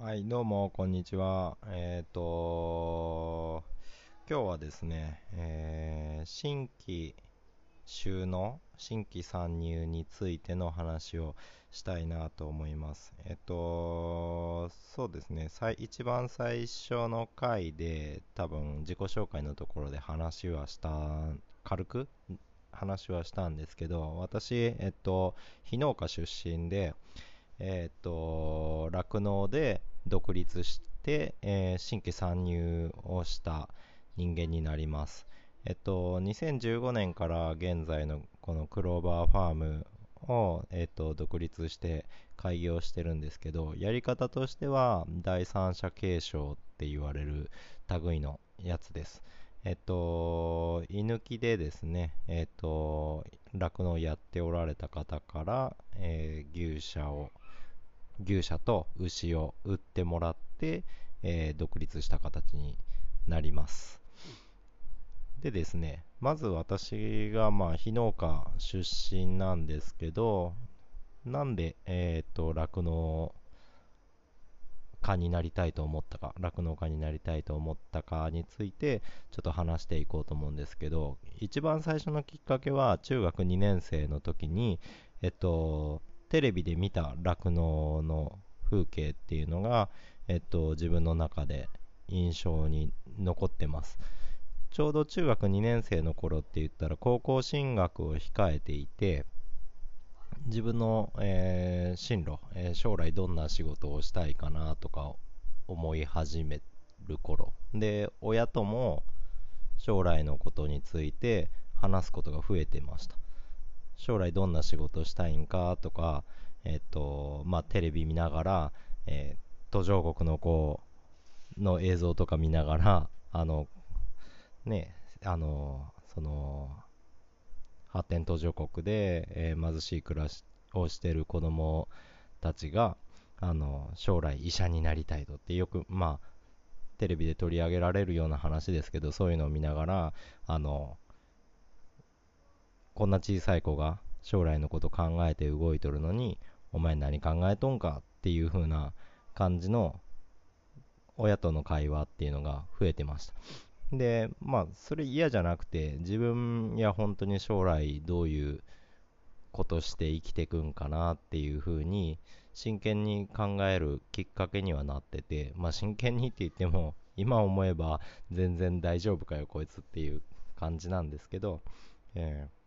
はい、どうも、こんにちは。えっ、と、今日はですね、えー新規収納、新規参入についての話をしたいなと思います。えっ、と、そうですね、一番最初の回で、多分自己紹介のところで話はした、軽く話はしたんですけど、私、えっと、非農家出身で、えっと、酪農で独立して、えー新規参入をした人間になります。えっと、2015年から現在のこのクローバーファームを、えっと、独立して開業してるんですけど、やり方としては第三者継承って言われる類のやつです。えっと、居抜きでですね、えっと、酪農やっておられた方から、えー牛舎を牛舎と牛を売ってもらって、えー独立した形になります。でですね、まず私がまあ非農家出身なんですけど、なんで、えっと、酪農家になりたいと思ったか、酪農家になりたいと思ったかについて、ちょっと話していこうと思うんですけど、一番最初のきっかけは中学2年生の時に、えっと、テレビで見た酪農の風景っていうのが、えっと、自分の中で印象に残ってます。ちょうど中学2年生の頃って言ったら高校進学を控えていて、自分の、えー進路、えー将来どんな仕事をしたいかなとか思い始める頃で親とも将来のことについて話すことが増えてました将来どんな仕事したいんかとか、えっとまあ、テレビ見ながら、えー途上国の子の映像とか見ながらあのねあのその発展途上国で、えー貧しい暮らしをしてる子供たちがあの将来医者になりたいとってよくまあテレビで取り上げられるような話ですけどそういうのを見ながらあのこんな小さい子が将来のこと考えて動いとるのにお前何考えとんかっていう風な感じの親との会話っていうのが増えてました。でまあそれ嫌じゃなくて自分や本当に将来どういうことして生きてくんかなっていう風に真剣に考えるきっかけにはなっててまあ真剣にって言っても今思えば全然大丈夫かよこいつっていう感じなんですけど、えー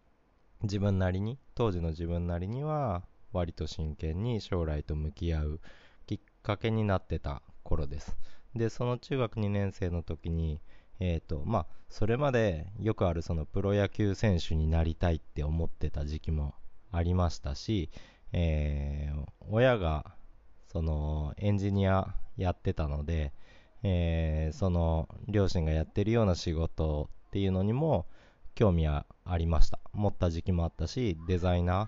自分なりに当時の自分なりには割と真剣に将来と向き合うきっかけになってた頃です。でその中学2年生の時にえーとまあ、それまでよくあるそのプロ野球選手になりたいって思ってた時期もありましたし、えー親がそのエンジニアやってたので、えーその両親がやってるような仕事っていうのにも興味はありました。持った時期もあったしデザイナー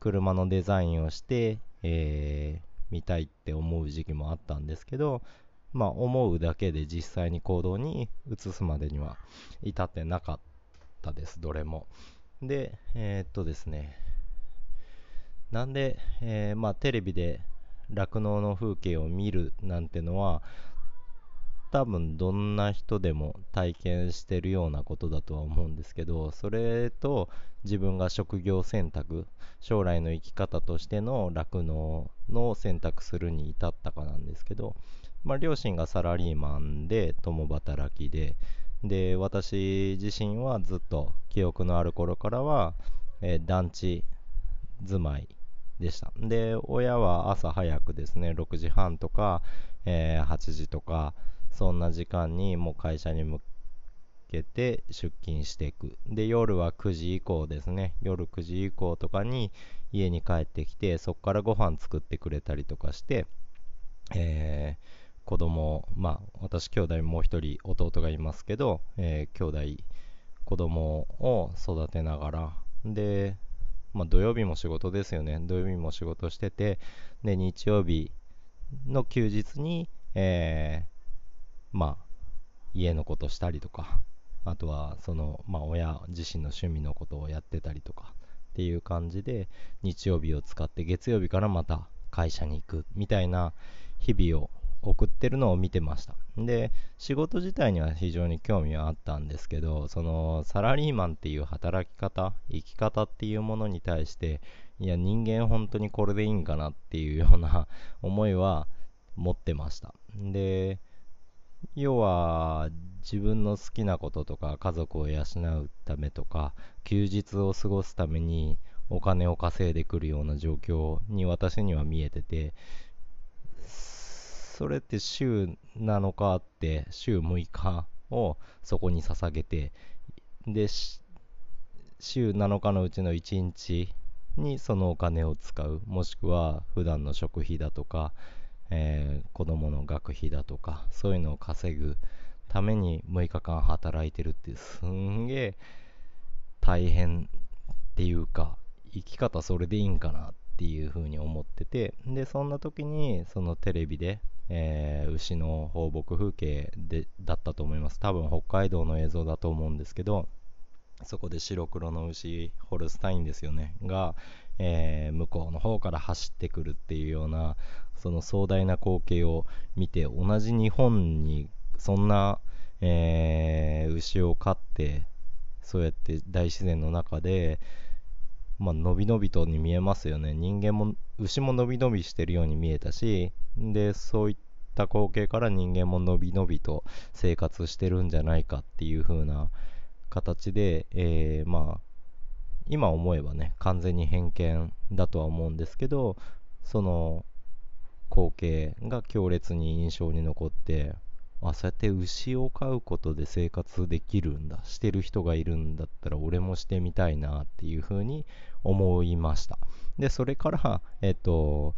車のデザインをして、えー見たいって思う時期もあったんですけどまあ思うだけで実際に行動に移すまでには至ってなかったですどれも。でえーっとですね。なんで、えーまあ、テレビで酪農の風景を見るなんてのは多分どんな人でも体験してるようなことだとは思うんですけどそれと自分が職業選択将来の生き方としての酪農の選択するに至ったかなんですけど、まあ、両親がサラリーマンで共働きでで私自身はずっと記憶のある頃からは、えー団地住まいでした。で親は朝早くですね6時半とか、えー8時とかそんな時間にもう会社に向けて出勤していく。で夜は9時以降ですね。夜9時以降とかに家に帰ってきてそこからご飯作ってくれたりとかして、えー子供まあ私兄弟もう一人弟がいますけど、えー兄弟子供を育てながら。でまあ、土曜日も仕事ですよね。土曜日も仕事しててで日曜日の休日に、えーまあ家のことしたりとかあとはその、まあ、親自身の趣味のことをやってたりとかっていう感じで日曜日を使って月曜日からまた会社に行くみたいな日々を送ってるのを見てました。で仕事自体には非常に興味はあったんですけどそのサラリーマンっていう働き方生き方っていうものに対していや人間本当にこれでいいんかなっていうような思いは持ってました。で要は自分の好きなこととか家族を養うためとか休日を過ごすためにお金を稼いでくるような状況に私には見えててそれって週7日あって週6日をそこに捧げてで週7日のうちの1日にそのお金を使う。もしくは普段の食費だとか、えー、子供の学費だとかそういうのを稼ぐために6日間働いてるってすんげえ大変っていうか生き方それでいいんかなっていうふうに思っててでそんな時にそのテレビで、えー、牛の放牧風景でだったと思います。多分北海道の映像だと思うんですけどそこで白黒の牛ホルスタインですよね。が、えー、向こうの方から走ってくるっていうようなその壮大な光景を見て同じ日本にそんな、えー、牛を飼ってそうやって大自然の中でまあ、のびのびとに見えますよね。人間も牛ものびのびしてるように見えたしでそういった光景から人間ものびのびと生活してるんじゃないかっていう風な形で、えー、まあ今思えばね完全に偏見だとは思うんですけどその光景が強烈に印象に残ってあそうやって牛を飼うことで生活できるんだしてる人がいるんだったら俺もしてみたいなっていうふうに思いました。でそれからえっと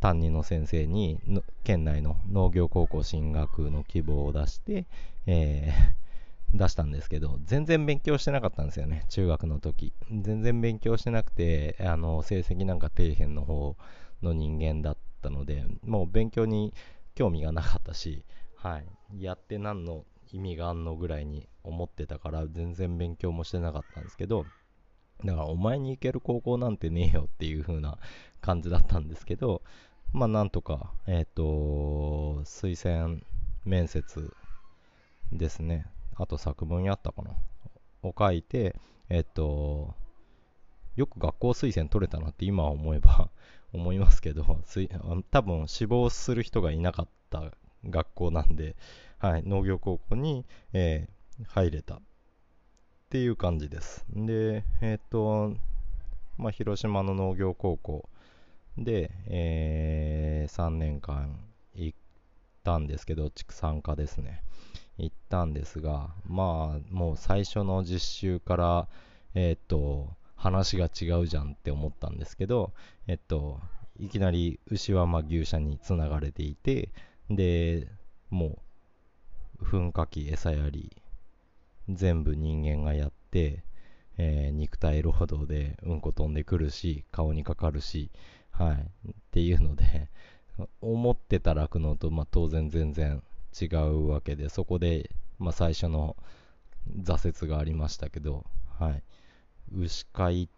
担任の先生に県内の農業高校進学の希望を出して、えー、出したんですけど全然勉強してなかったんですよね中学の時。全然勉強してなくてあの成績なんか底辺の方の人間だったのでもう勉強に興味がなかったしはい、やって何の意味があんのぐらいに思ってたから全然勉強もしてなかったんですけどだからお前に行ける高校なんてねえよっていう風な感じだったんですけどまあなんとかえっ、ー、と推薦面接ですね。あと作文やったかなを書いてえっ、とよく学校推薦取れたなって今思えば 思いますけど多分志望する人がいなかった学校なんで、はい、農業高校に、えー、入れたっていう感じです。で、えっ、と、まあ、広島の農業高校で、えー、3年間行ったんですけど、畜産科ですね。行ったんですが、まあ、もう最初の実習から、えっ、と、話が違うじゃんって思ったんですけど、えっと、いきなり牛はま牛舎につながれていて、で、もう、噴火器、餌やり、全部人間がやって、えー、肉体労働でうんこ飛んでくるし、顔にかかるし、はい、っていうので、思ってた酪農と、まあ、当然全然違うわけで、そこで、まあ、最初の挫折がありましたけど、はい、牛飼いっ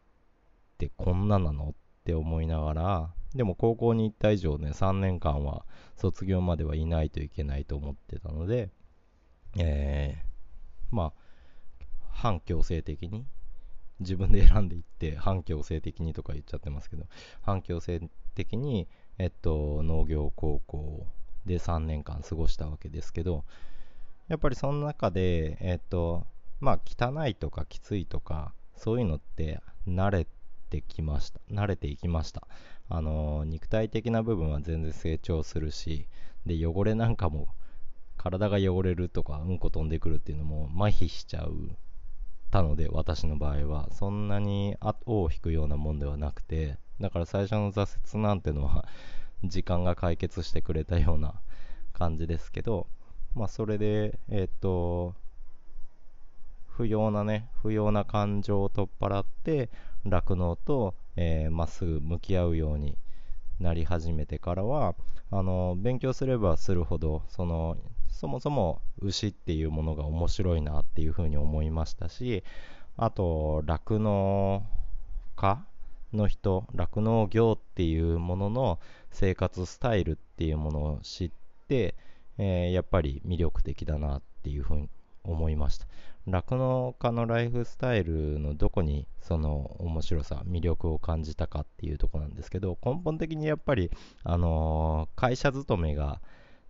てこんななのって思いながら、でも高校に行った以上ね、3年間は卒業まではいないといけないと思ってたので、えー、まあ、反強制的に、自分で選んでいって、反強制的にとか言っちゃってますけど、反強制的に、えっと、農業高校で3年間過ごしたわけですけど、やっぱりその中で、えっと、まあ、汚いとかきついとか、そういうのって慣れてきました。慣れていきました。あの肉体的な部分は全然成長するしで汚れなんかも体が汚れるとかうんこ飛んでくるっていうのも麻痺しちゃうたので私の場合はそんなに後を引くようなもんではなくてだから最初の挫折なんてのは時間が解決してくれたような感じですけどまあそれでえっ、と不要なね不要な感情を取っ払って酪農とえー、まっすぐ向き合うようになり始めてからはあの勉強すればするほどそのそもそも牛っていうものが面白いなっていうふうに思いましたしあと酪農家の人酪農業っていうものの生活スタイルっていうものを知って、えー、やっぱり魅力的だなっていうふうに思いました。酪農家のライフスタイルのどこにその面白さ魅力を感じたかっていうとこなんですけど根本的にやっぱり、あのー、会社勤めが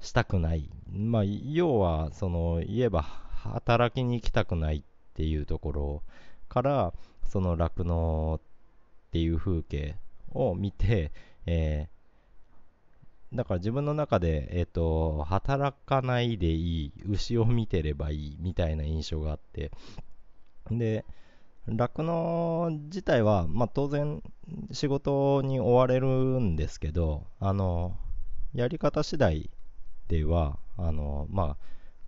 したくない、まあ、要はその言えば働きに行きたくないっていうところからその酪農っていう風景を見て、えー、だから自分の中で、えーと、働かないでいい牛を見てればいいみたいな印象があって。で酪農自体は、まあ、当然仕事に追われるんですけどあのやり方次第ではあの、まあ、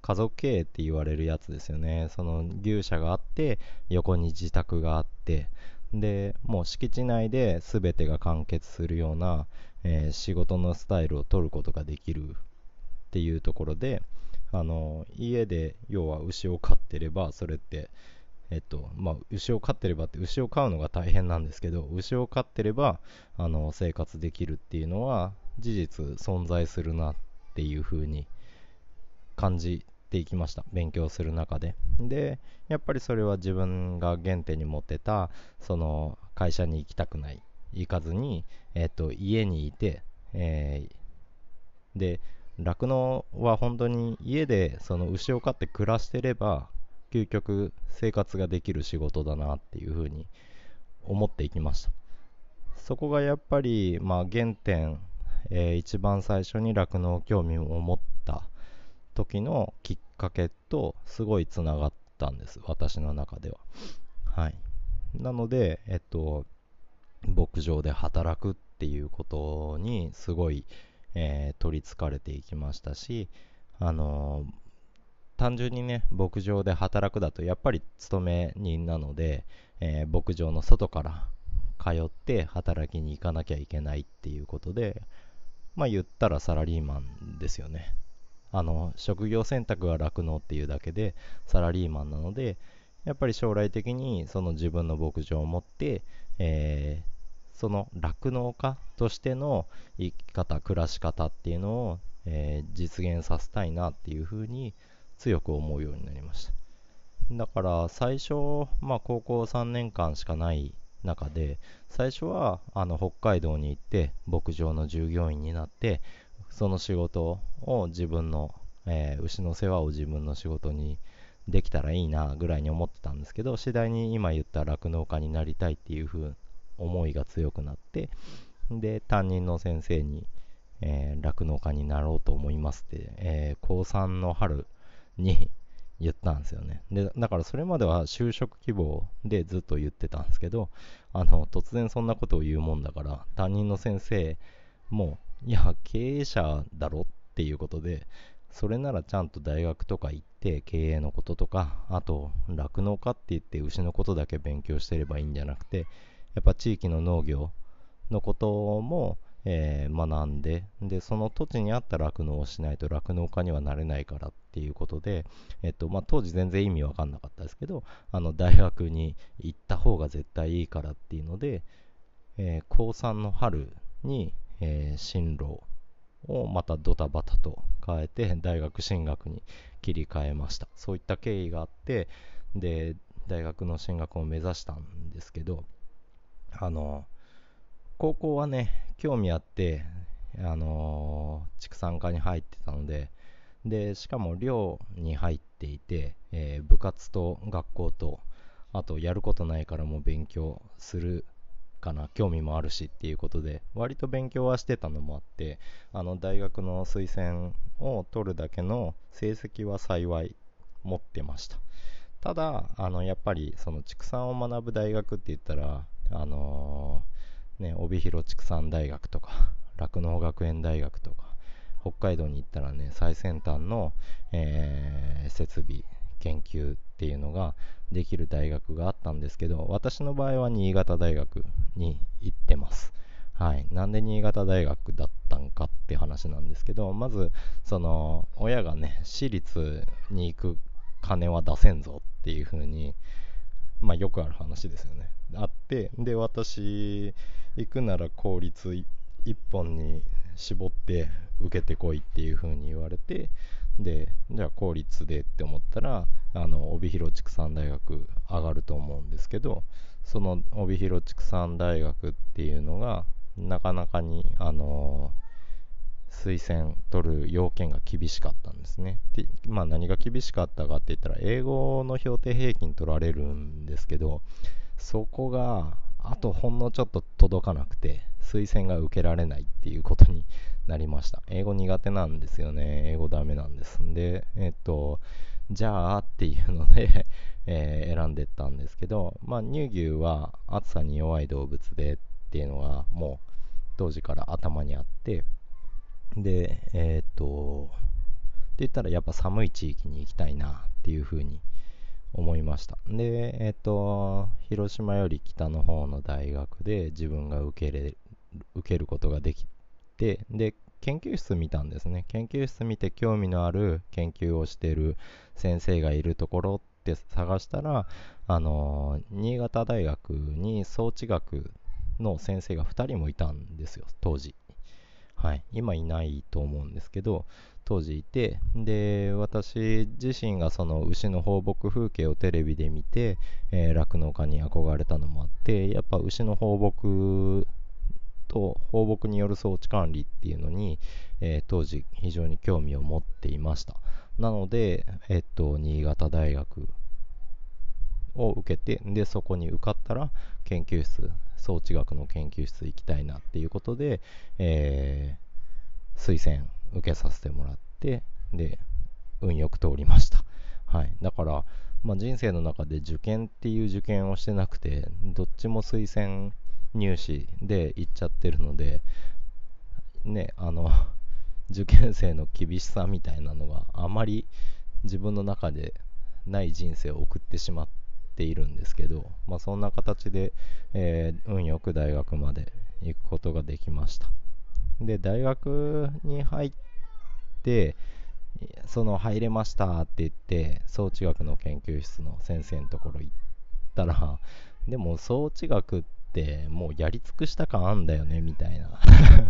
家族経営って言われるやつですよね。その牛舎があって横に自宅があって。でもう敷地内で全てが完結するような、えー、仕事のスタイルを取ることができるっていうところであの家で要は牛を飼ってればそれってえっとまあ、牛を飼ってればって牛を飼うのが大変なんですけど牛を飼ってればあの生活できるっていうのは事実存在するなっていう風に感じていきました。勉強する中で。でやっぱりそれは自分が原点に持ってたその会社に行きたくない。行かずに、えっと、家にいて、えー、で酪農は本当に家でその牛を飼って暮らしてれば究極生活ができる仕事だなっていうふうに思っていきました。そこがやっぱり、まあ、原点、えー、一番最初に酪農興味を持った時のきっかけとすごいつながったんです私の中では。はい。なのでえっと牧場で働くっていうことにすごい、えー、取りつかれていきましたしあのー、単純にね牧場で働くだとやっぱり勤め人なので、えー、牧場の外から通って働きに行かなきゃいけないっていうことでまあ言ったらサラリーマンですよね。あの職業選択が酪農っていうだけでサラリーマンなのでやっぱり将来的にその自分の牧場を持って、えー、その酪農家としての生き方暮らし方っていうのを、えー、実現させたいなっていうふうに強く思うようになりました。だから最初、まあ、高校3年間しかない中で最初はあの北海道に行って牧場の従業員になってその仕事を自分の、えー、牛の世話を自分の仕事にできたらいいなぐらいに思ってたんですけど次第に今言った酪農家になりたいっていう風思いが強くなってで担任の先生に酪農、えー、家になろうと思いますって、えー、高3の春に 言ったんですよね。でだからそれまでは就職希望でずっと言ってたんですけどあの突然そんなことを言うもんだから担任の先生もいや、経営者だろっていうことで、それならちゃんと大学とか行って経営のこととか、あと酪農家って言って牛のことだけ勉強してればいいんじゃなくて、やっぱ地域の農業のことも、えー、学んでで、その土地に合った酪農をしないと酪農家にはなれないからっていうことで、えっとまあ、当時全然意味わかんなかったですけど、あの大学に行った方が絶対いいからっていうので、えー、高3の春に、えー、進路をまたドタバタと変えて大学進学に切り替えました。そういった経緯があってで大学の進学を目指したんですけどあの高校はね興味あってあの畜産科に入ってたのででしかも寮に入っていて、えー、部活と学校とあとやることないからも勉強するかな興味もあるしっていうことで割と勉強はしてたのもあってあの大学の推薦を取るだけの成績は幸い持ってました。ただあのやっぱりその畜産を学ぶ大学って言ったらあのー、ね帯広畜産大学とか酪農学園大学とか北海道に行ったらね最先端の、えー、設備研究っていうのができる大学があったんですけど私の場合は新潟大学に行ってます。はい、なんで新潟大学だったんかって話なんですけどまずその親がね私立に行く金は出せんぞっていう風にまあよくある話ですよね。あってで私行くなら公立1本に絞って受けてこいっていう風に言われてでじゃあ公立でって思ったらあの帯広畜産大学上がると思うんですけどその帯広畜産大学っていうのがなかなかにあの推薦取る要件が厳しかったんですね。でまあ、何が厳しかったかって言ったら英語の評定平均取られるんですけどそこがあとほんのちょっと届かなくて推薦が受けられないっていうことになりました。英語苦手なんですよね。英語ダメなんです。で、えっと、じゃあっていうので えー、選んでったんですけど、まあ、乳牛は暑さに弱い動物でっていうのがもう当時から頭にあって、で、えー、っと、って言ったらやっぱ寒い地域に行きたいなっていうふうに思いました。で、えー、っと、広島より北の方の大学で自分が受けれ受けることができて、で、研究室見たんですね。研究室見て興味のある研究をしている先生がいるところって探したら、あの新潟大学に装置学の先生が2人もいたんですよ、当時。はい、今いないと思うんですけど当時いてで私自身がその牛の放牧風景をテレビで見て酪農、えー、家に憧れたのもあってやっぱ牛の放牧と放牧による装置管理っていうのに、えー、当時非常に興味を持っていました。なので、えっと、新潟大学を受けてでそこに受かったら研究室装置学の研究室行きたいなっていうことで、えー、推薦受けさせてもらってで運よく通りました、はい、だから、まあ、人生の中で受験っていう受験をしてなくてどっちも推薦入試で行っちゃってるのでねあの受験生の厳しさみたいなのがあまり自分の中でない人生を送ってしまっているんですけど、まあ、そんな形で、えー、運よく大学まで行くことができました。で大学に入ってその入れましたって言って装置学の研究室の先生のところ行ったらでも装置学ってもうやり尽くした感あんだよねみたいな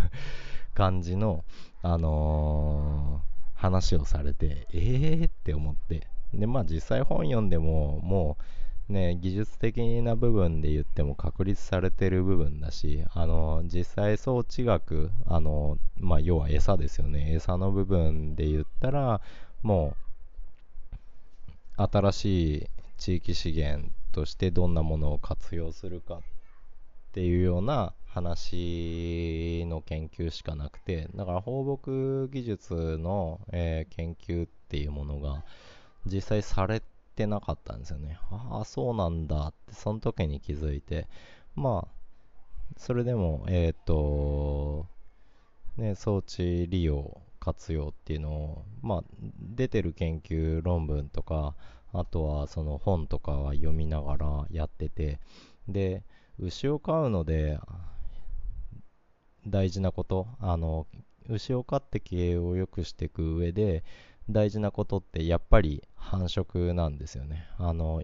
感じの、あのー、話をされてえーって思って。でまあ実際本読んでももうね、技術的な部分で言っても確立されてる部分だし、あの、実際装置学、あの、まあ、要は餌ですよね。餌の部分で言ったら、もう、新しい地域資源としてどんなものを活用するかっていうような話の研究しかなくて、だから放牧技術の、えー、研究っていうものが実際されてなかったんですよね。ああ、そうなんだって、その時に気づいて、まあ、それでも、えっ、ー、と、ね、装置利用、活用っていうのを、まあ、出てる研究論文とか、あとはその本とかは読みながらやってて、で、牛を飼うので、大事なこと、あの、牛を飼って経営を良くしていく上で、大事なことってやっぱり繁殖なんですよね。あの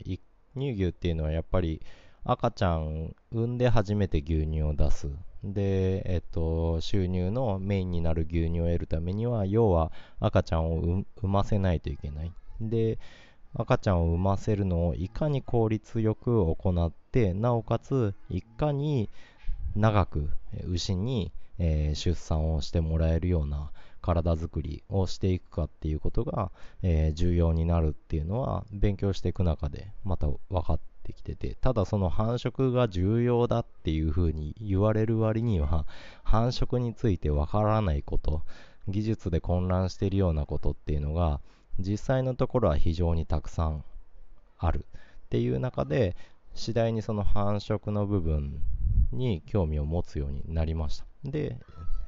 乳牛っていうのはやっぱり赤ちゃん産んで初めて牛乳を出す。で、えっと、収入のメインになる牛乳を得るためには、要は赤ちゃんを産ませないといけない。で、赤ちゃんを産ませるのをいかに効率よく行って、なおかついかに長く牛に、えー、出産をしてもらえるような体づくりをしていくかっていうことが、えー、重要になるっていうのは勉強していく中でまた分かってきててただその繁殖が重要だっていうふうに言われる割には繁殖について分からないこと技術で混乱しているようなことっていうのが実際のところは非常にたくさんある。っていう中で次第にその繁殖の部分に興味を持つようになりました。で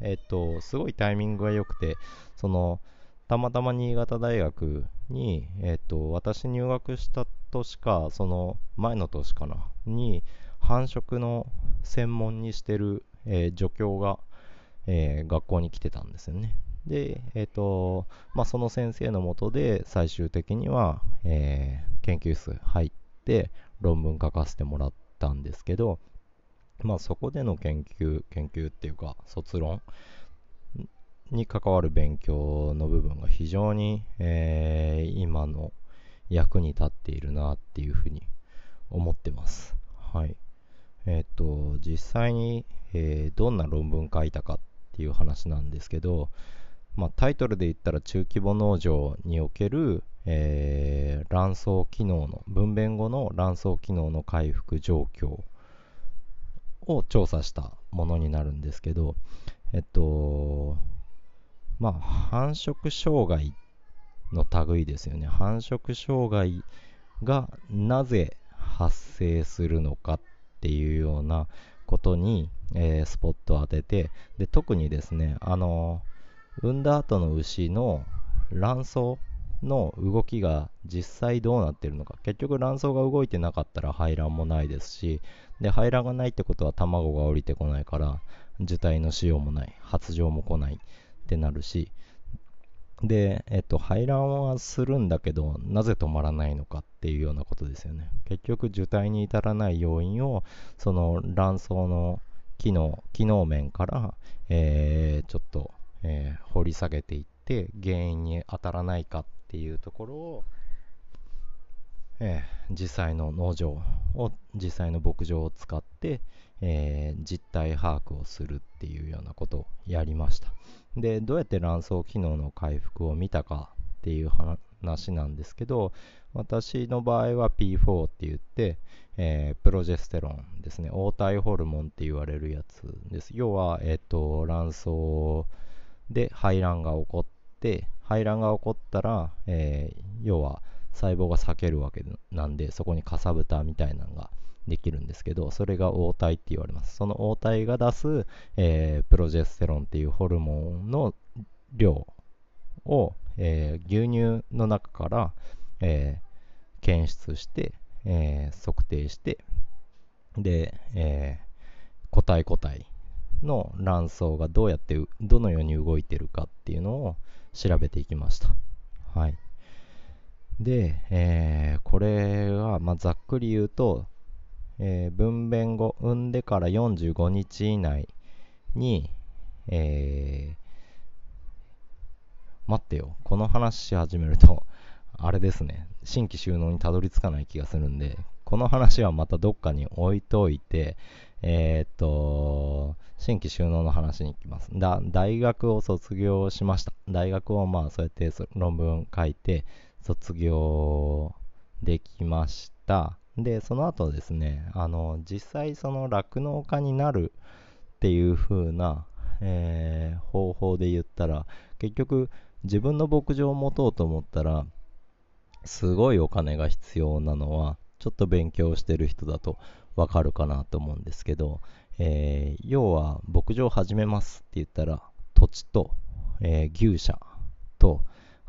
えっと、すごいタイミングが良くて、その、たまたま新潟大学に、えっと、私入学した年か、その前の年かな、に、繁殖の専門にしてる、えー、助教が、えー、学校に来てたんですよね。で、えっ、ー、と、まあ、その先生のもとで最終的には、えー、研究室入って論文書かせてもらったんですけど、まあそこでの研究、研究っていうか卒論に関わる勉強の部分が非常に、えー、今の役に立っているなっていうふうに思ってます。はい。えっ、ー、と、実際に、えー、どんな論文書いたかっていう話なんですけど、まあ、タイトルで言ったら中規模農場における、えー、卵巣機能の分娩後の卵巣機能の回復状況を調査したものになるんですけどえっとまあ繁殖障害の類ですよね。繁殖障害がなぜ発生するのかっていうようなことに、えー、スポットを当ててで特にですねあの産んだ後の牛の卵巣の動きが実際どうなってるのか。結局卵巣が動いてなかったら排卵もないですしで排卵がないってことは卵が降りてこないから受胎の使用もない。発情も来ないってなるし。で、えっと、排卵はするんだけどなぜ止まらないのかっていうようなことですよね。結局受胎に至らない要因をその卵巣の機能機能面から、えー、ちょっと、えー、掘り下げていって原因に当たらないかっていうところを、えー、実際の農場を実際の牧場を使って、えー、実態把握をするっていうようなことをやりました。でどうやって卵巣機能の回復を見たかっていう話なんですけど私の場合は P4 って言って、えー、プロジェステロンですね。黄体ホルモンって言われるやつです。要は、えーと、卵巣で排卵が起こって排卵が起こったら、えー、要は細胞が裂けるわけなんでそこにかさぶたみたいなのができるんですけどそれが黄体って言われますその黄体が出す、えー、プロジェステロンっていうホルモンの量を、えー、牛乳の中から、えー、検出して、え測定してで、え個体個体の卵巣がどうやってどのように動いてるかっていうのを調べていきました。はい。で、えー、これは、まあ、ざっくり言うと、えー、分娩後、産んでから45日以内に、えー、待ってよ、この話し始めると、あれですね、新規収納にたどり着かない気がするんで、この話はまたどっかに置いといて、え、っと、新規収納の話に行きます。だ大学を卒業しました。大学をまあそうやって論文書いて卒業できました。で、その後ですね、あの、実際その酪農家になるっていう風な、えー、方法で言ったら、結局自分の牧場を持とうと思ったら、すごいお金が必要なのは、ちょっと勉強してる人だとわかるかなと思うんですけど、えー、要は牧場を始めますって言ったら土地と、えー、牛舎と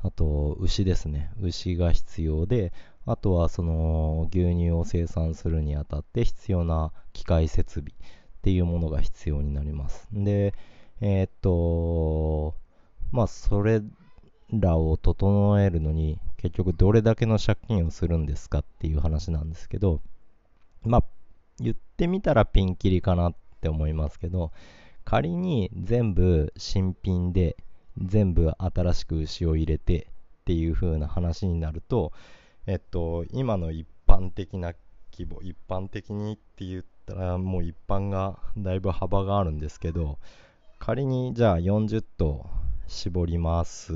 あと牛ですね。牛が必要であとはその牛乳を生産するにあたって必要な機械設備っていうものが必要になります。でえー、っとまあそれらを整えるのに結局どれだけの借金をするんですかっていう話なんですけどまあ言ってみたらピンキリかなって思いますけど仮に全部新品で全部新しく牛を入れてっていう風な話になるとえっと今の一般的な規模一般的にって言ったらもう一般がだいぶ幅があるんですけど仮にじゃあ40頭絞ります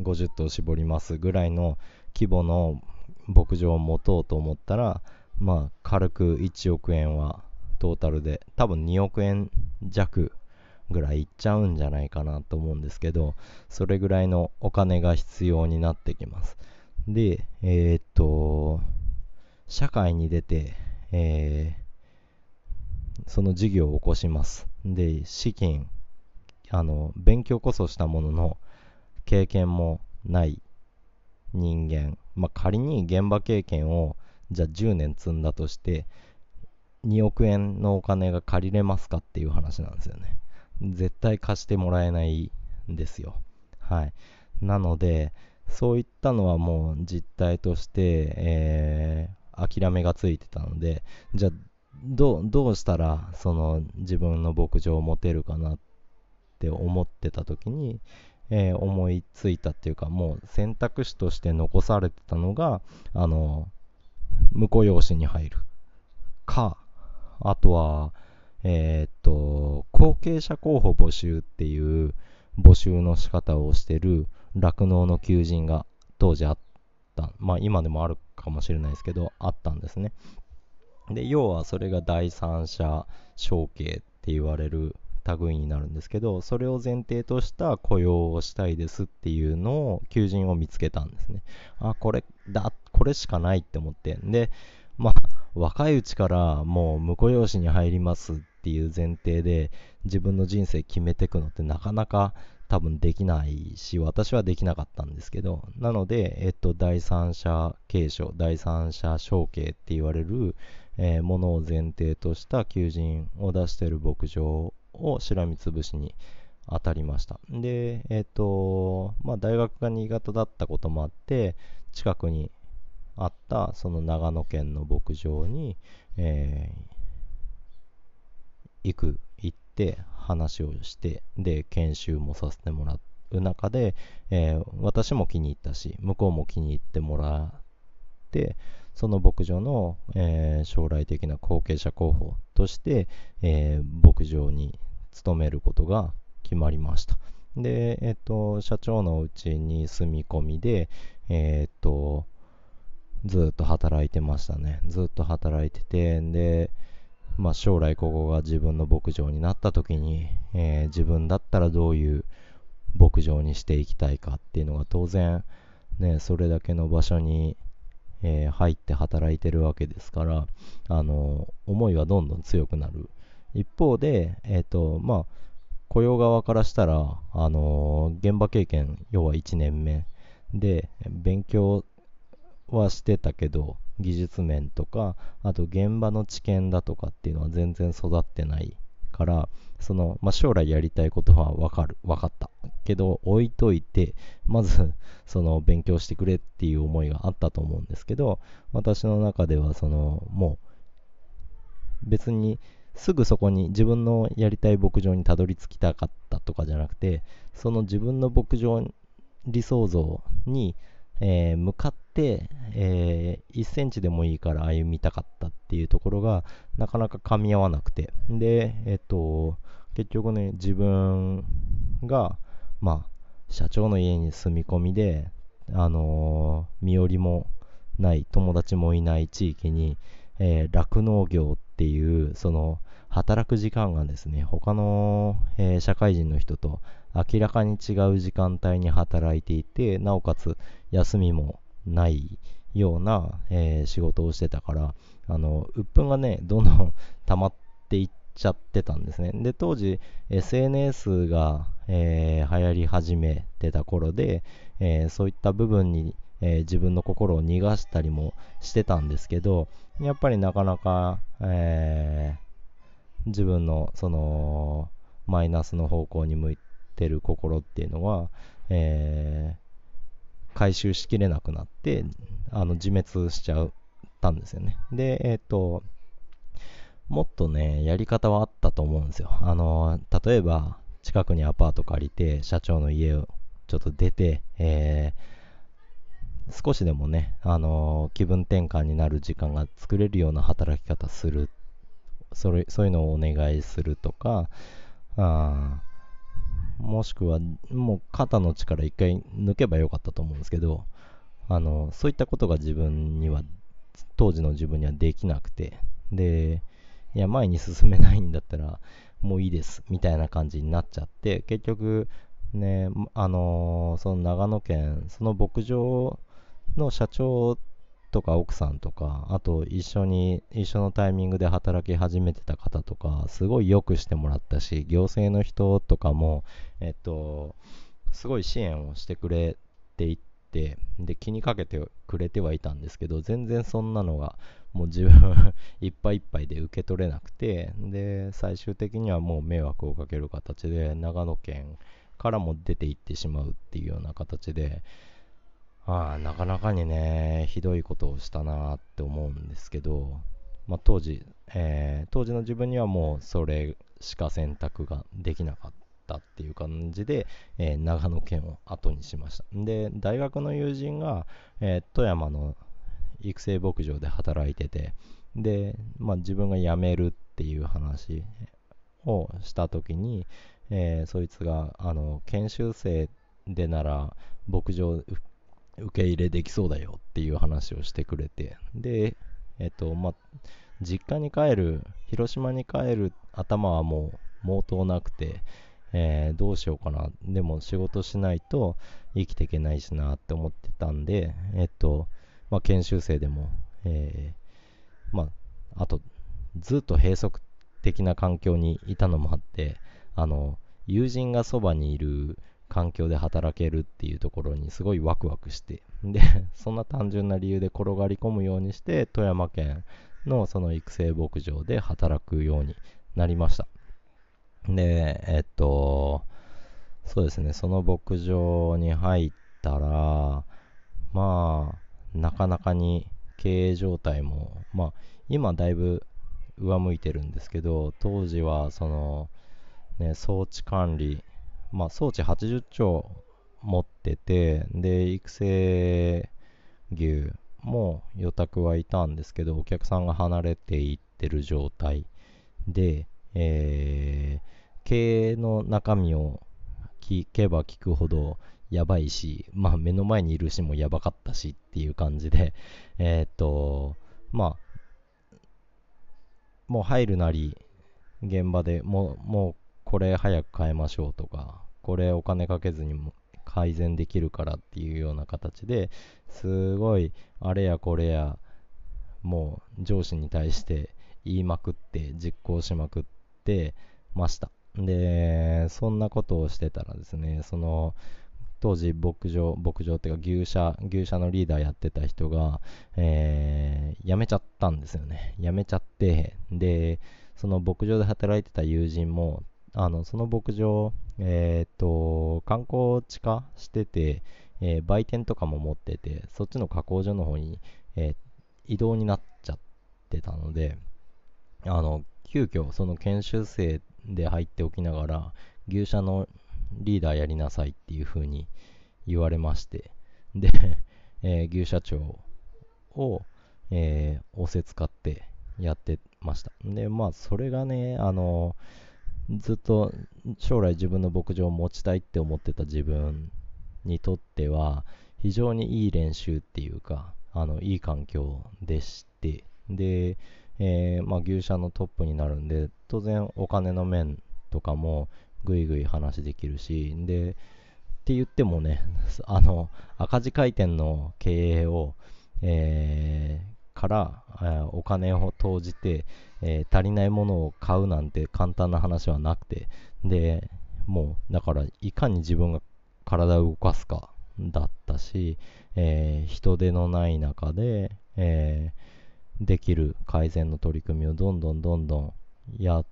50頭絞りますぐらいの規模の牧場を持とうと思ったらまあ、軽く1億円はトータルで多分2億円弱ぐらいいっちゃうんじゃないかなと思うんですけどそれぐらいのお金が必要になってきます。でえー、っと社会に出て、えー、その事業を起こします。で資金あの勉強こそしたものの経験もない人間、まあ、仮に現場経験をじゃあ10年積んだとして2億円のお金が借りれますかっていう話なんですよね。絶対貸してもらえないんですよ。はい。なのでそういったのはもう実態として、えー、諦めがついてたのでじゃあどどうしたらその自分の牧場を持てるかなって思ってた時に、えー、思いついたっていうかもう選択肢として残されてたのがあの婿養子に入る。かあとはえー、っと後継者候補募集っていう募集の仕方をしてる酪農の求人が当時あった。まあ今でもあるかもしれないですけどあったんですね。で要はそれが第三者承継って言われる類になるんですけどそれを前提とした雇用をしたいですっていうのを求人を見つけたんですね。あこれだこれしかないって思って。でまあ若いうちからもう婿養子に入りますっていう前提で自分の人生決めていくのってなかなか多分できないし私はできなかったんですけどなので、えっと、第三者継承第三者承継って言われる、えー、ものを前提とした求人を出している牧場をしらみつぶしに当たりました。でえっ、とまあ大学が新潟だったこともあって近くにあったその長野県の牧場に、えー、行く行って話をしてで研修もさせてもらう中で、えー、私も気に入ったし向こうも気に入ってもらってその牧場の、えー、将来的な後継者候補として、えー、牧場に勤めることが決まりました。で、えっ、と社長のうちに住み込みで、えっ、とずっと働いてましたね。ずっと働いててでまあ、将来ここが自分の牧場になった時に、えー、自分だったらどういう牧場にしていきたいかっていうのが当然、ね、それだけの場所に、えー、入って働いてるわけですからあの思いはどんどん強くなる。一方で、えーとまあ、雇用側からしたら、あの現場経験要は1年目で勉強はしてたけど技術面とかあと現場の知見だとかっていうのは全然育ってないからその、まあ、将来やりたいことは分かる分かった。けど置いといてまずその勉強してくれっていう思いがあったと思うんですけど私の中ではそのもう別にすぐそこに自分のやりたい牧場にたどり着きたかったとかじゃなくてその自分の牧場理想像にえー、向かって、えー、1センチでもいいから歩みたかったっていうところがなかなか噛み合わなくて。で、えっと、結局ね自分が、まあ、社長の家に住み込みで、あのー、身寄りもない友達もいない地域に酪農、ー、業っていうその働く時間がですね他の、えー、社会人の人と明らかに違う時間帯に働いていてなおかつ休みもないような、えー、仕事をしてたからあの鬱憤がねどんどん溜まっていっちゃってたんですね。で当時 SNS が、えー、流行り始めてた頃で、え、そういった部分に、え自分の心を逃がしたりもしてたんですけどやっぱりなかなか、えー自分のそのマイナスの方向に向いてる心っていうのは、えー、回収しきれなくなってあの自滅しちゃったんですよね。でえっ、ー、ともっとねやり方はあったと思うんですよ。あの例えば近くにアパート借りて社長の家をちょっと出て、えー、少しでもね、あの気分転換になる時間が作れるような働き方するそれそういうのをお願いするとかあもしくはもう肩の力一回抜けばよかったと思うんですけどあのそういったことが自分には当時の自分にはできなくてでいや前に進めないんだったらもういいですみたいな感じになっちゃって結局ねあのその長野県その牧場の社長とか奥さんとかあと一緒に一緒のタイミングで働き始めてた方とかすごい良くしてもらったし行政の人とかもえっとすごい支援をしてくれていってで気にかけてくれてはいたんですけど全然そんなのがもう自分 いっぱいいっぱいで受け取れなくてで最終的にはもう迷惑をかける形で長野県からも出て行ってしまうっていうような形であなかなかにね、ひどいことをしたなって思うんですけど、まあ、当時、えー、当時の自分にはもうそれしか選択ができなかったっていう感じで、えー、長野県を後にしました。で大学の友人が、えー、富山の育成牧場で働いててで、まあ、自分が辞めるっていう話をした時に、えー、そいつがあの研修生でなら牧場受け入れできそうだよっていう話をしてくれて。でえっ、とまあ実家に帰る広島に帰る頭はもう毛頭なくて、えー、どうしようかな。でも仕事しないと生きていけないしなって思ってたんでえっ、とまあ研修生でも、えー、まああとずっと閉塞的な環境にいたのもあってあの友人がそばにいる環境で働けるっていうところにすごいワクワクして。で そんな単純な理由で転がり込むようにして富山県のその育成牧場で働くようになりました。でえっとそうですね。その牧場に入ったらまあなかなかに経営状態もまあ今だいぶ上向いてるんですけど当時はその、ね、装置管理、まあ、装置80兆持っててで育成牛も予託はいたんですけどお客さんが離れていってる状態で、えー、経営の中身を聞けば聞くほどやばいし、まあ、目の前にいるしもやばかったしっていう感じで、えー、っとまあもう入るなり、現場でもう、もうこれ早く変えましょうとか、これお金かけずにも改善できるからっていうような形ですごいあれやこれやもう上司に対して言いまくって実行しまくってました。でそんなことをしてたらですねその当時牧場牧場っていうか牛舎牛舎のリーダーやってた人が、えー、辞めちゃったんですよね。辞めちゃってでその牧場で働いてた友人もあのその牧場、えーと、観光地化してて、えー、売店とかも持っててそっちの加工所の方に、えー、移動になっちゃってたのであの急遽その研修生で入っておきながら牛舎のリーダーやりなさいっていう風に言われまして、で、えー、牛社長を、えー、仰せ使ってやってました。で、まあ、それがね、あの、ずっと将来自分の牧場を持ちたいって思ってた自分にとっては、非常にいい練習っていうか、あの、いい環境でして、で、えー、まあ、牛舎のトップになるんで、当然お金の面とかもぐいぐい話できるし、で、って言ってもね、あの、赤字回転の経営を、えー、から、えー、お金を投じて、えー、足りないものを買うなんて簡単な話はなくて、で、もう、だから、いかに自分が体を動かすかだったし、えー、人手のない中で、え、できる改善の取り組みをどんどんどんどんやっ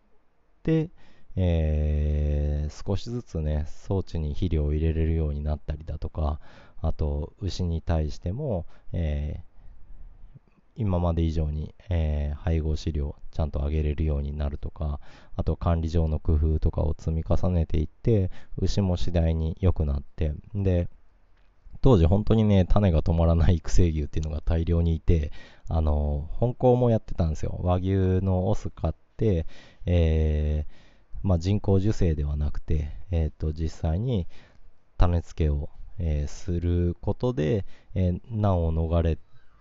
て、え、少しずつね、装置に肥料を入れれるようになったりだとか、あと、牛に対しても、え、今まで以上に、えー、配合飼料ちゃんとあげれるようになるとか、あと管理上の工夫とかを積み重ねていって、牛も次第に良くなって、で、当時本当にね、種が止まらない育成牛っていうのが大量にいて、あの、本校もやってたんですよ。和牛のオス買って、えー、まあ、人工授精ではなくて、えー、と実際に種付けを、えー、することで、え、難を逃れ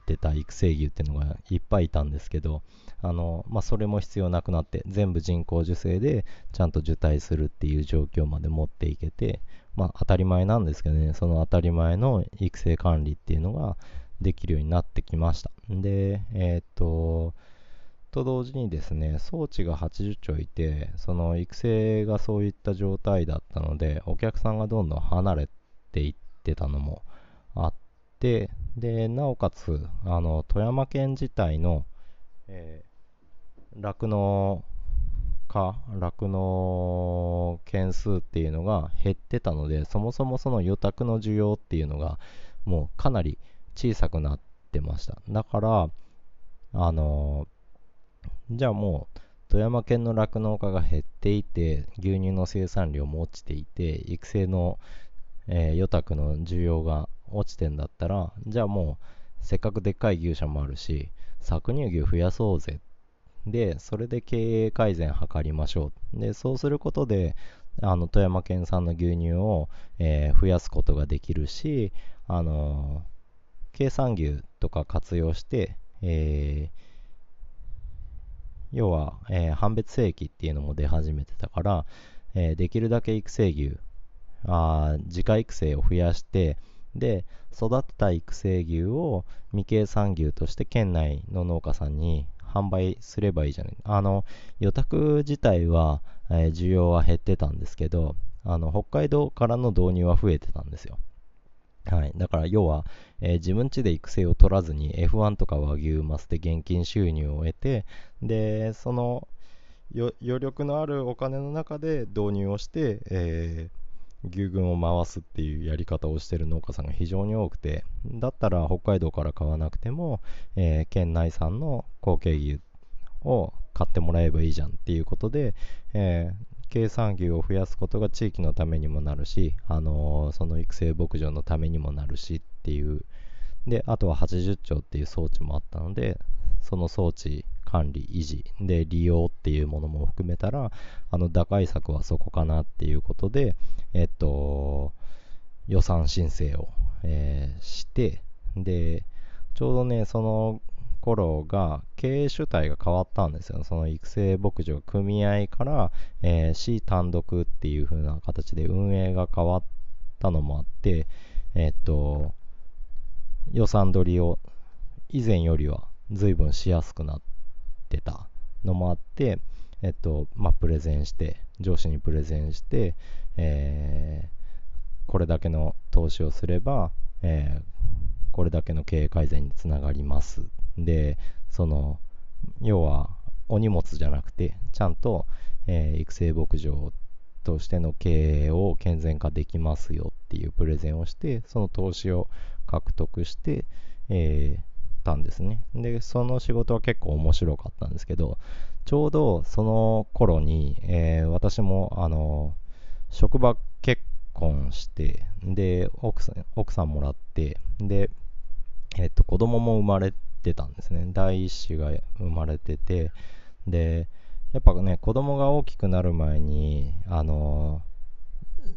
てた育成牛っていうのがいっぱいいたんですけどあの、まあ、それも必要なくなって全部人工授精でちゃんと受胎するっていう状況まで持っていけて、まあ、当たり前なんですけどねその当たり前の育成管理っていうのができるようになってきました。でえっ、とと同時にですね装置が80兆いてその育成がそういった状態だったのでお客さんがどんどん離れていってたのもあってでなおかつあの富山県自体の酪農、家酪農件数っていうのが減ってたのでそもそもその予託の需要っていうのがもうかなり小さくなってました。だからあのじゃあもう富山県の酪農家が減っていて牛乳の生産量も落ちていて育成の、えー、予託の需要が落ちてんだったらじゃあもうせっかくでっかい牛舎もあるし搾乳牛増やそうぜ。でそれで経営改善図りましょう。でそうすることであの富山県産の牛乳を、えー、増やすことができるし、あのー、計算牛とか活用して、えー要は、えー、判別正規っていうのも出始めてたから、えー、できるだけ育成牛あ自家育成を増やしてで育てた育成牛を未計算牛として県内の農家さんに販売すればいいじゃない。あの予託自体は、えー、需要は減ってたんですけどあの北海道からの導入は増えてたんですよ。はい、だから要は、えー、自分家で育成を取らずに F1 とか和牛マスで現金収入を得てでその余力のあるお金の中で導入をして、えー、牛群を回すっていうやり方をしている農家さんが非常に多くてだったら北海道から買わなくても、えー、県内産の後継牛を買ってもらえばいいじゃんっていうことで、えー、計算牛を増やすことが地域のためにもなるし、あのー、その育成牧場のためにもなるしっていう。であとは80兆っていう装置もあったのでその装置管理維持で利用っていうものも含めたらあの打開策はそこかなっていうことでえっと予算申請を、えー、してでちょうどねその頃が経営主体が変わったんですよ。その育成牧場組合から、えー、市単独っていう風な形で運営が変わったのもあって、え、っと、予算取りを以前よりは随分しやすくなってたのもあって、えっと、まあ、プレゼンして、上司にプレゼンして、えー、これだけの投資をすれば、えー、これだけの経営改善につながります。で、その、要は、お荷物じゃなくて、ちゃんと、えー、育成牧場としての経営を健全化できますよっていうプレゼンをして、その投資を獲得して、えー、たんですね。で、その仕事は結構面白かったんですけど、ちょうどその頃に、えー、私も、あの、職場結婚して、で、奥さん、奥さんもらって、で、えっと、子供も生まれてたんですね。第一子が生まれてて、で、やっぱね、子供が大きくなる前に、あの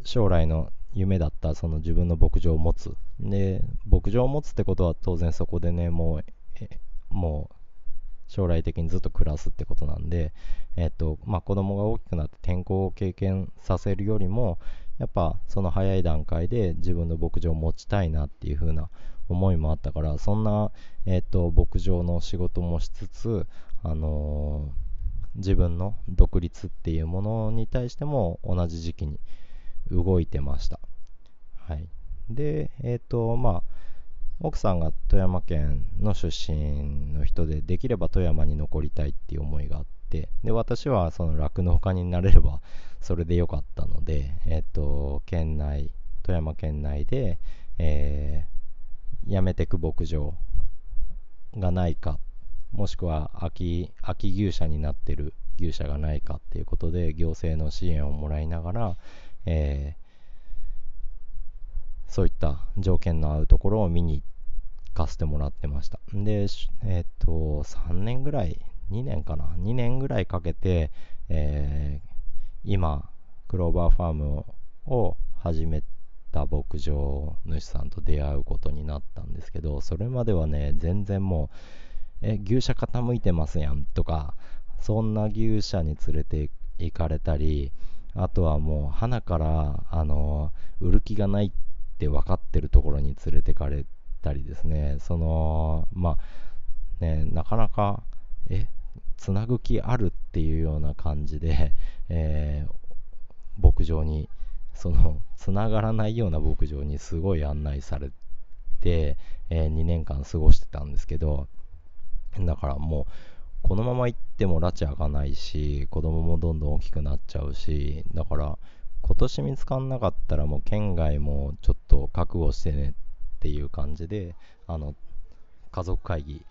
将来の夢だったその自分の牧場を持つ。で、牧場を持つってことは当然そこでね、もう、もう、将来的にずっと暮らすってことなんで、えっと、まあ、子供が大きくなって転校を経験させるよりも、やっぱその早い段階で自分の牧場を持ちたいなっていう風な思いもあったからそんな、えーと、牧場の仕事もしつつ、あのー、自分の独立っていうものに対しても同じ時期に動いてました。はい、で、えっ、ー、とまあ奥さんが富山県の出身の人でできれば富山に残りたいっていう思いがあってで私はその酪農家になれれば それでよかったので、えっ、ー、と県内富山県内で、えやめてく牧場がないかもしくは空き空き牛舎になってる牛舎がないかっていうことで行政の支援をもらいながら、えー、そういった条件の合うところを見に行かせてもらってました。でえっ、と3年ぐらい2年かな？2年ぐらいかけて、えー、今クローバーファームを始めた牧場主さんと出会うことになったんですけどそれまではね全然もうえ牛舎傾いてますやんとかそんな牛舎に連れて行かれたりあとはもう花からあの売る気がないって分かってるところに連れてかれたりですね。そのまあねなかなかえつなぐ気あるっていうような感じで、えー、牧場にそのつながらないような牧場にすごい案内されて、えー、2年間過ごしてたんですけどだからもうこのまま行っても拉致開かないし子供もどんどん大きくなっちゃうしだから今年見つかんなかったらもう県外もちょっと覚悟してねっていう感じであの家族会議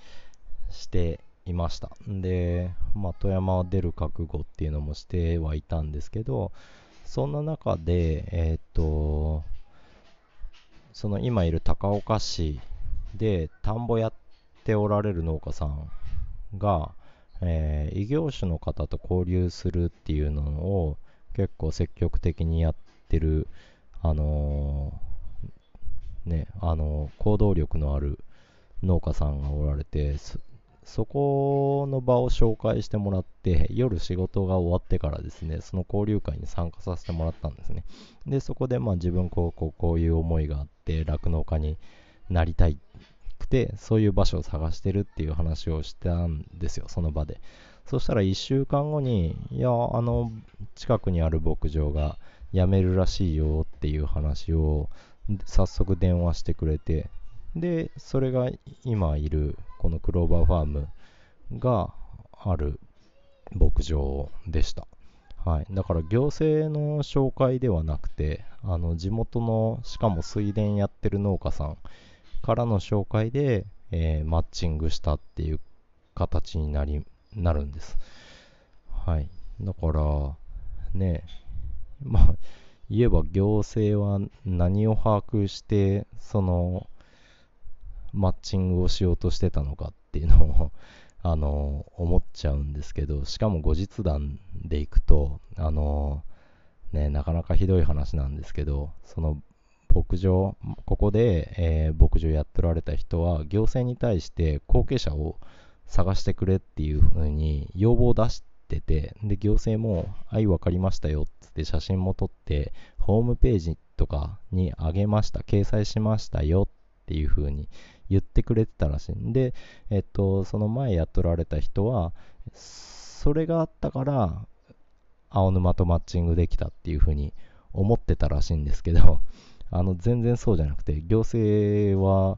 していました。で、まあ、富山は出る覚悟っていうのもしてはいたんですけどそんな中でえっ、とその今いる高岡市で田んぼやっておられる農家さんが、えー、異業種の方と交流するっていうのを結構積極的にやってる、あのー、ね、あのー、行動力のある農家さんがおられて、そこの場を紹介してもらって、夜仕事が終わってからですね、その交流会に参加させてもらったんですね。で、そこでまあ自分こうこうこういう思いがあって、酪農家になりたいくて、そういう場所を探してるっていう話をしたんですよ、その場で。そしたら1週間後に、いや、あの、近くにある牧場が辞めるらしいよっていう話を早速電話してくれて、で、それが今いるこのクローバーファームがある牧場でした。はい、だから行政の紹介ではなくてあの地元のしかも水田やってる農家さんからの紹介で、えー、マッチングしたっていう形になりなるんです。はい。だから、ね、まあ、言えば行政は何を把握して、その、マッチングをしようとしてたのかっていうのを あの、思っちゃうんですけど、しかも後日談でいくと、あの、ね、なかなかひどい話なんですけど、その牧場、ここで、えー、牧場やっておられた人は、行政に対して後継者を探してくれっていう風に要望を出してて、で、行政も、はい、わかりましたよっ、つって写真も撮って、ホームページとかにあげました、掲載しましたよっていう風に言ってくれてたらしい。んで、えっと、その前やっとられた人は、それがあったから、青沼とマッチングできたっていう風に思ってたらしいんですけど、あの、全然そうじゃなくて、行政は、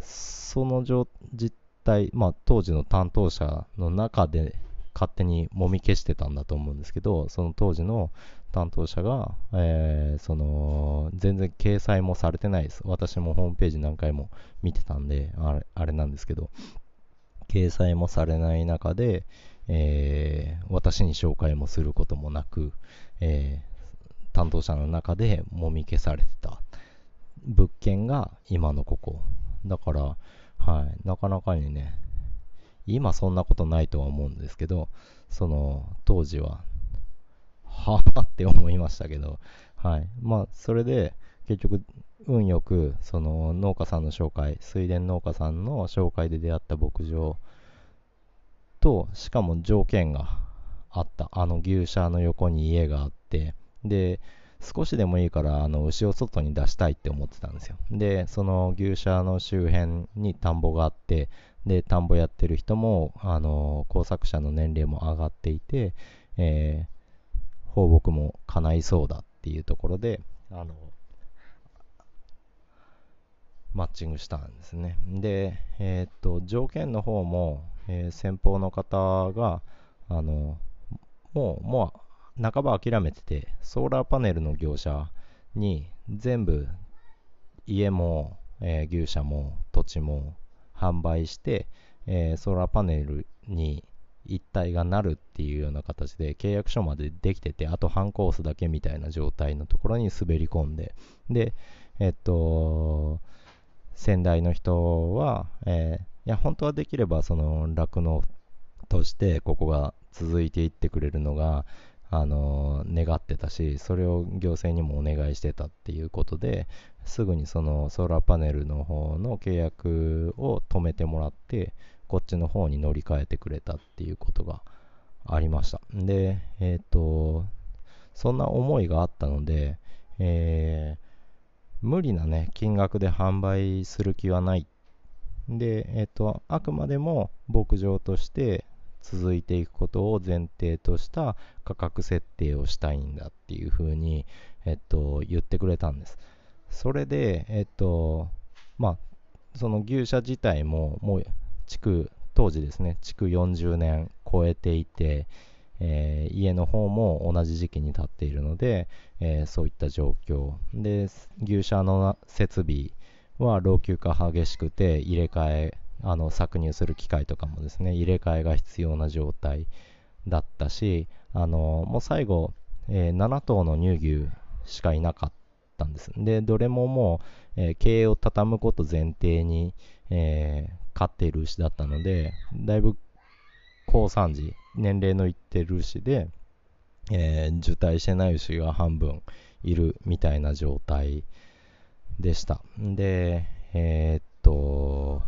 その実態、まあ、当時の担当者の中で勝手にもみ消してたんだと思うんですけど、その当時の担当者が、えー、その全然掲載もされてないです。私もホームページ何回も見てたんで、あれあれなんですけど、掲載もされない中で、えー、私に紹介もすることもなく、えー、担当者の中でもみ消されてた物件が今のここ。だから、はい、なかなかにね、今そんなことないとは思うんですけど、その当時ははぁって思いましたけど、はい。まあ、それで、結局、運よく、その農家さんの紹介、水田農家さんの紹介で出会った牧場と、しかも条件があった。あの牛舎の横に家があって、で、少しでもいいからあの牛を外に出したいって思ってたんですよ。で、その牛舎の周辺に田んぼがあって、で、田んぼやってる人も、あの工作者の年齢も上がっていて、え放牧も叶いそうだっていうところで、あの、マッチングしたんですね。で、えー、っと、条件の方も、えー、先方の方が、あの、もう、もう、半ば諦めてて、ソーラーパネルの業者に全部、家も、えー、牛舎も土地も販売して、えー、ソーラーパネルに一体がなるっていうような形で契約書までできてて、あと半コースだけみたいな状態のところに滑り込んで、で、えっと、先代の人は、えー、いや、本当はできれば、その、酪農としてここが続いていってくれるのが、あの願ってたし、それを行政にもお願いしてたっていうことで、すぐにそのソーラーパネルの方の契約を止めてもらって、こっちの方に乗り換えてくれたっていうことがありました。で、えっ、ー、と、そんな思いがあったので、えー、無理なね、金額で販売する気はない。で、えっ、ー、と、あくまでも牧場として続いていくことを前提とした価格設定をしたいんだっていうふうに、えっと、言ってくれたんです。それで、えっと、まあ、その牛舎自体ももう築、当時ですね、築40年超えていて、えー、家の方も同じ時期に建っているので、えー、そういった状況で牛舎の設備は老朽化激しくて入れ替えあの搾乳する機械とかもですね入れ替えが必要な状態だったしあのもう最後、えー、7頭の乳牛しかいなかったんです。でどれももう、えー、経営を畳むこと前提に、えー、飼っている牛だったのでだいぶ高産児年齢のいってる牛で、えー、受胎してない牛が半分いるみたいな状態でした。でえー、っと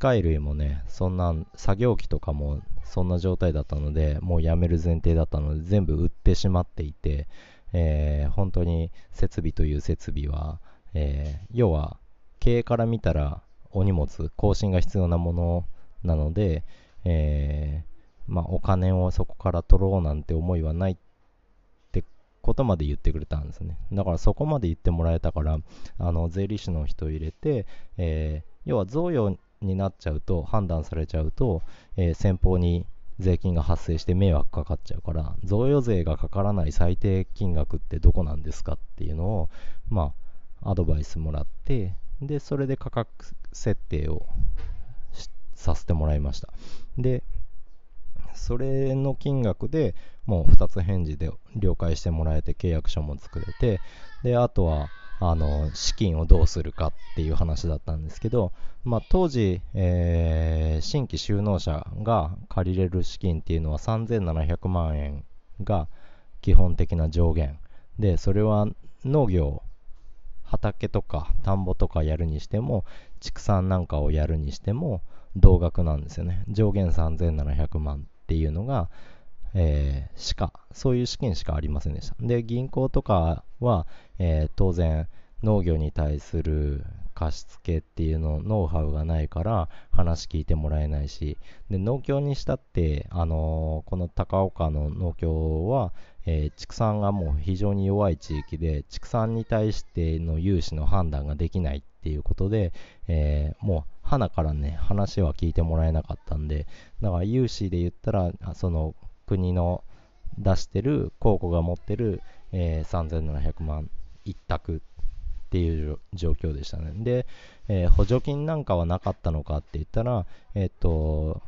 械類もね、そんな作業機とかもそんな状態だったので、もうやめる前提だったので、全部売ってしまっていて、えー、本当に設備という設備は、えー、要は経営から見たらお荷物、更新が必要なものなので、えー、まあ、お金をそこから取ろうなんて思いはないってことまで言ってくれたんですね。だからそこまで言ってもらえたから、あの税理士の人を入れて、え要は贈与になっちゃうと、判断されちゃうと、えー、先方に税金が発生して迷惑かかっちゃうから、贈与税がかからない最低金額ってどこなんですかっていうのを、まあ、アドバイスもらって、で、それで価格設定をさせてもらいました。で、それの金額でもう2つ返事で了解してもらえて契約書も作れて、で、あとは、あの資金をどうするかっていう話だったんですけど、まあ、当時、えー、新規就農者が借りれる資金っていうのは3700万円が基本的な上限。でそれは農業畑とか田んぼとかやるにしても畜産なんかをやるにしても同額なんですよね。上限3700万っていうのがえー、しか、そういう資金しかありませんでした。で、銀行とかは、えー、当然、農業に対する貸付っていうのノウハウがないから話聞いてもらえないしで農協にしたって、あのー、この高岡の農協は、えー、畜産がもう非常に弱い地域で畜産に対しての融資の判断ができないっていうことで、えー、もう花からね話は聞いてもらえなかったんでだから融資で言ったらその国の出してる、公庫が持ってる、えー、3700万一択っていう状況でしたね。で、えー、補助金なんかはなかったのかって言ったら、えっ、と、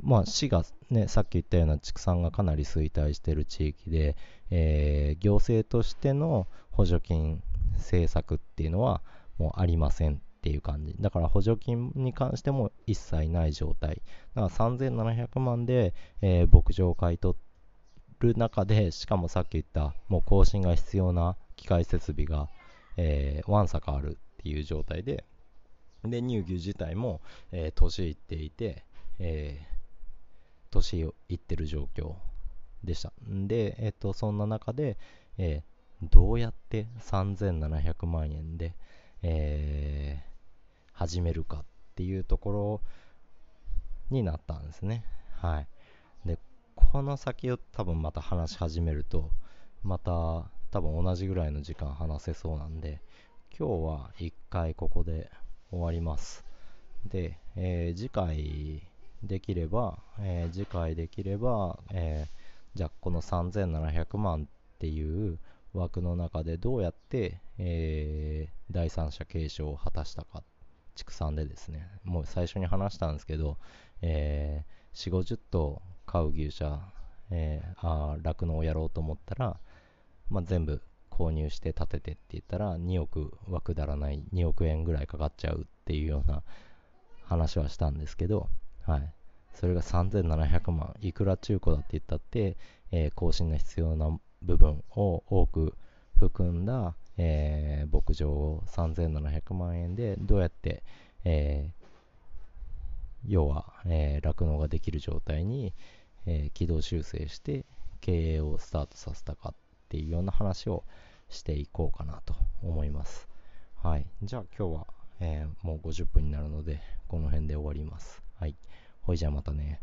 まあ、市が、ね、さっき言ったような畜産がかなり衰退している地域で、えー、行政としての補助金政策っていうのはもうありませんっていう感じ。だから補助金に関しても一切ない状態。だから3700万で、えー、牧場を買い取る中で、しかもさっき言った、もう更新が必要な機械設備が、えー、わんさかあるっていう状態で、で、乳牛自体も、えー、年いっていて、えー、年いってる状況でした。で、えっ、と、そんな中で、えー、どうやって3700万円で、えー、始めるかっていうところになったんですね。はい。で、この先を多分また話し始めると、また多分同じぐらいの時間話せそうなんで、今日は一回ここで終わります。で、えー、次回できれば、えー、次回できれば、えー、じゃあこの3700万っていう枠の中でどうやって、えー、第三者継承を果たしたか畜産でですね、もう最初に話したんですけど、えー、4、50頭飼う牛舎、えー、酪農をやろうと思ったら、まあ、全部購入して建ててって言ったら2億はくだらない2億円ぐらいかかっちゃうっていうような話はしたんですけど、はい、それが3700万いくら中古だって言ったって、えー、更新の必要な部分を多く含んだ、えー、牧場を3700万円でどうやって、えー、要は、えー、酪農ができる状態に、えー、軌道修正して経営をスタートさせたかっていうような話をしていこうかなと思います。はい。じゃあ今日は、えー、もう50分になるので、この辺で終わります。はい。ほいじゃあまたね。